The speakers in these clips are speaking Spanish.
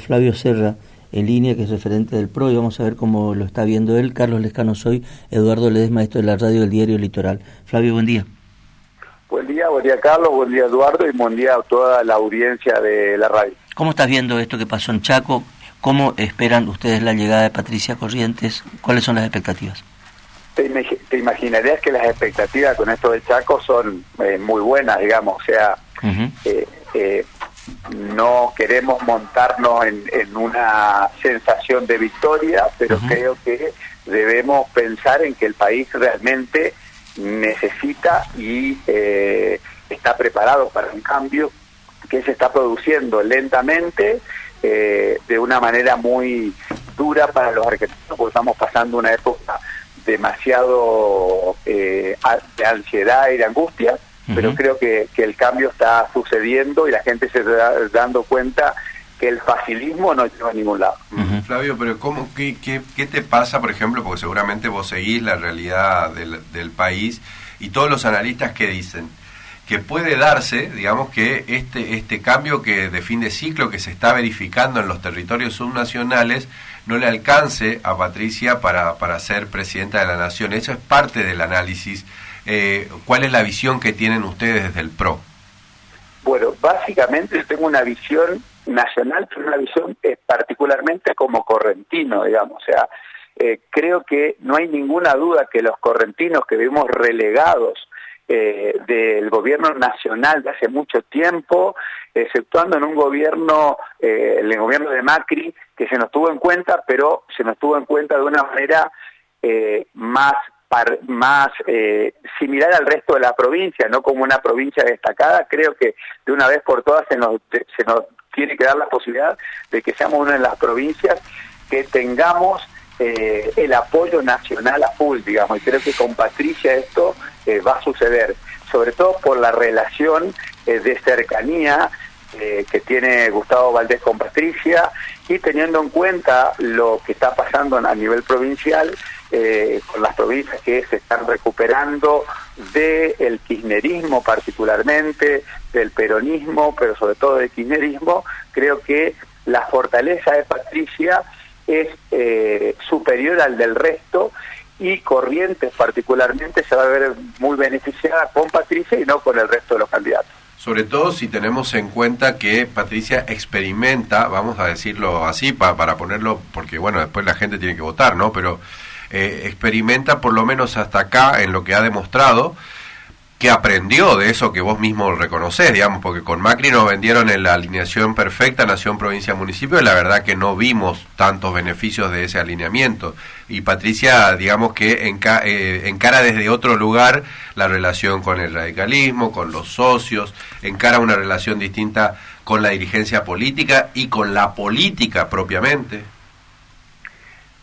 Flavio Serra en línea, que es referente del PRO, y vamos a ver cómo lo está viendo él. Carlos Lescano soy, Eduardo Ledesma, maestro de la radio del diario Litoral. Flavio, buen día. Buen día, buen día Carlos, buen día Eduardo y buen día a toda la audiencia de la radio. ¿Cómo estás viendo esto que pasó en Chaco? ¿Cómo esperan ustedes la llegada de Patricia Corrientes? ¿Cuáles son las expectativas? Te, imaginarías que las expectativas con esto de Chaco son eh, muy buenas, digamos, o sea, eh, eh, no queremos montarnos en, una sensación de victoria, pero creo que debemos pensar en que el país realmente necesita y eh, está preparado para un cambio que se está produciendo lentamente, eh, de una manera muy dura para los arquitectos, porque estamos pasando una época demasiado eh, de ansiedad y de angustia, pero creo que, que, el cambio está sucediendo y la gente se está dando cuenta que el facilismo no lleva a ningún lado. Flavio, pero ¿cómo, qué, qué, qué, te pasa, por ejemplo, porque seguramente vos seguís la realidad del, del país y todos los analistas que dicen que puede darse, digamos, que este, este cambio que de fin de ciclo que se está verificando en los territorios subnacionales no le alcance a Patricia para, para ser presidenta de la nación. Eso es parte del análisis eh, ¿cuál es la visión que tienen ustedes desde el PRO? Bueno, básicamente yo tengo una visión nacional, pero una visión eh, particularmente como correntino, digamos. O sea, eh, creo que no hay ninguna duda que los correntinos que vimos relegados del gobierno nacional de hace mucho tiempo, exceptuando en un gobierno, el gobierno de Macri, que se nos tuvo en cuenta, pero se nos tuvo en cuenta de una manera más más eh, similar al resto de la provincia, no como una provincia destacada, creo que de una vez por todas se nos, se nos tiene que dar la posibilidad de que seamos una de las provincias que tengamos eh, el apoyo nacional a full, digamos, y creo que con Patricia esto eh, va a suceder, sobre todo por la relación de cercanía que tiene Gustavo Valdés con Patricia y teniendo en cuenta lo que está pasando a nivel provincial, eh, con las provincias que se están recuperando del kirchnerismo particularmente, del peronismo, pero sobre todo del kirchnerismo, creo que la fortaleza de Patricia es eh, superior al del resto y Corrientes particularmente se va a ver muy beneficiada con Patricia y no con el resto de los candidatos. Sobre todo si tenemos en cuenta que Patricia experimenta, vamos a decirlo así, para ponerlo, porque bueno, después la gente tiene que votar, ¿no? Pero eh, experimenta por lo menos hasta acá en lo que ha demostrado que aprendió de eso que vos mismo reconocés, digamos, porque con Macri nos vendieron en la alineación perfecta nación, provincia, municipio, y la verdad que no vimos tantos beneficios de ese alineamiento. Y Patricia, digamos que eh, encara desde otro lugar la relación con el radicalismo, con los socios, encara una relación distinta con la dirigencia política y con la política propiamente.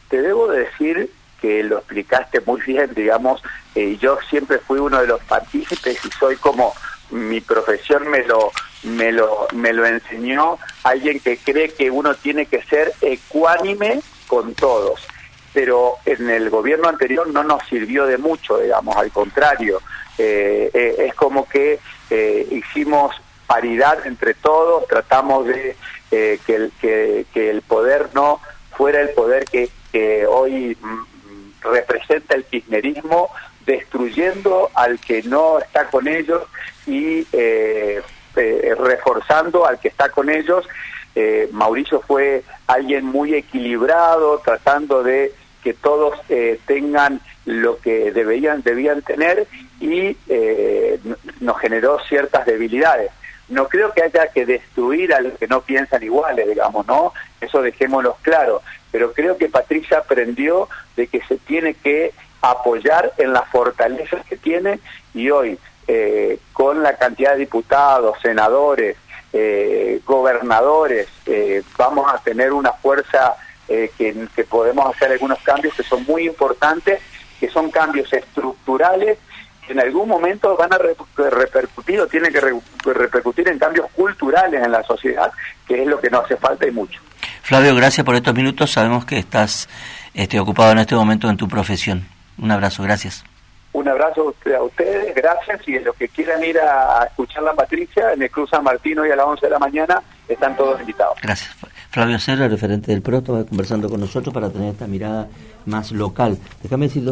Te debo decir que lo explicaste muy bien, digamos, eh, yo siempre fui uno de los partícipes y soy como mi profesión me lo me lo me lo enseñó alguien que cree que uno tiene que ser ecuánime con todos. Pero en el gobierno anterior no nos sirvió de mucho digamos al contrario. Eh, eh, es como que hicimos paridad entre todos tratamos de que el que, el poder no fuera el poder que, que hoy representa el kirchnerismo destruyendo al que no está con ellos y eh, eh, reforzando al que está con ellos. Eh, Mauricio fue alguien muy equilibrado, tratando de que todos tengan lo que debían, debían tener y nos generó ciertas debilidades. No creo que haya que destruir a los que no piensan iguales, digamos, ¿no? Eso dejémoslo claro. Pero creo que Patricia aprendió de que se tiene que apoyar en las fortalezas que tiene y hoy, eh, con la cantidad de diputados, senadores, eh, gobernadores, eh, vamos a tener una fuerza que, que podemos hacer algunos cambios que son muy importantes, que son cambios estructurales en algún momento van a repercutir o tienen que repercutir en cambios culturales en la sociedad, que es lo que nos hace falta y mucho. Flavio, gracias por estos minutos. Sabemos que estás este, ocupado en este momento en tu profesión. Un abrazo, gracias. Un abrazo a ustedes, gracias. Y en los que quieran ir a escuchar la Patricia, en el Cruz San Martín hoy a las 11 de la mañana, están todos invitados. Gracias. Flavio Serra, referente del PRO, conversando con nosotros para tener esta mirada más local. Déjame decir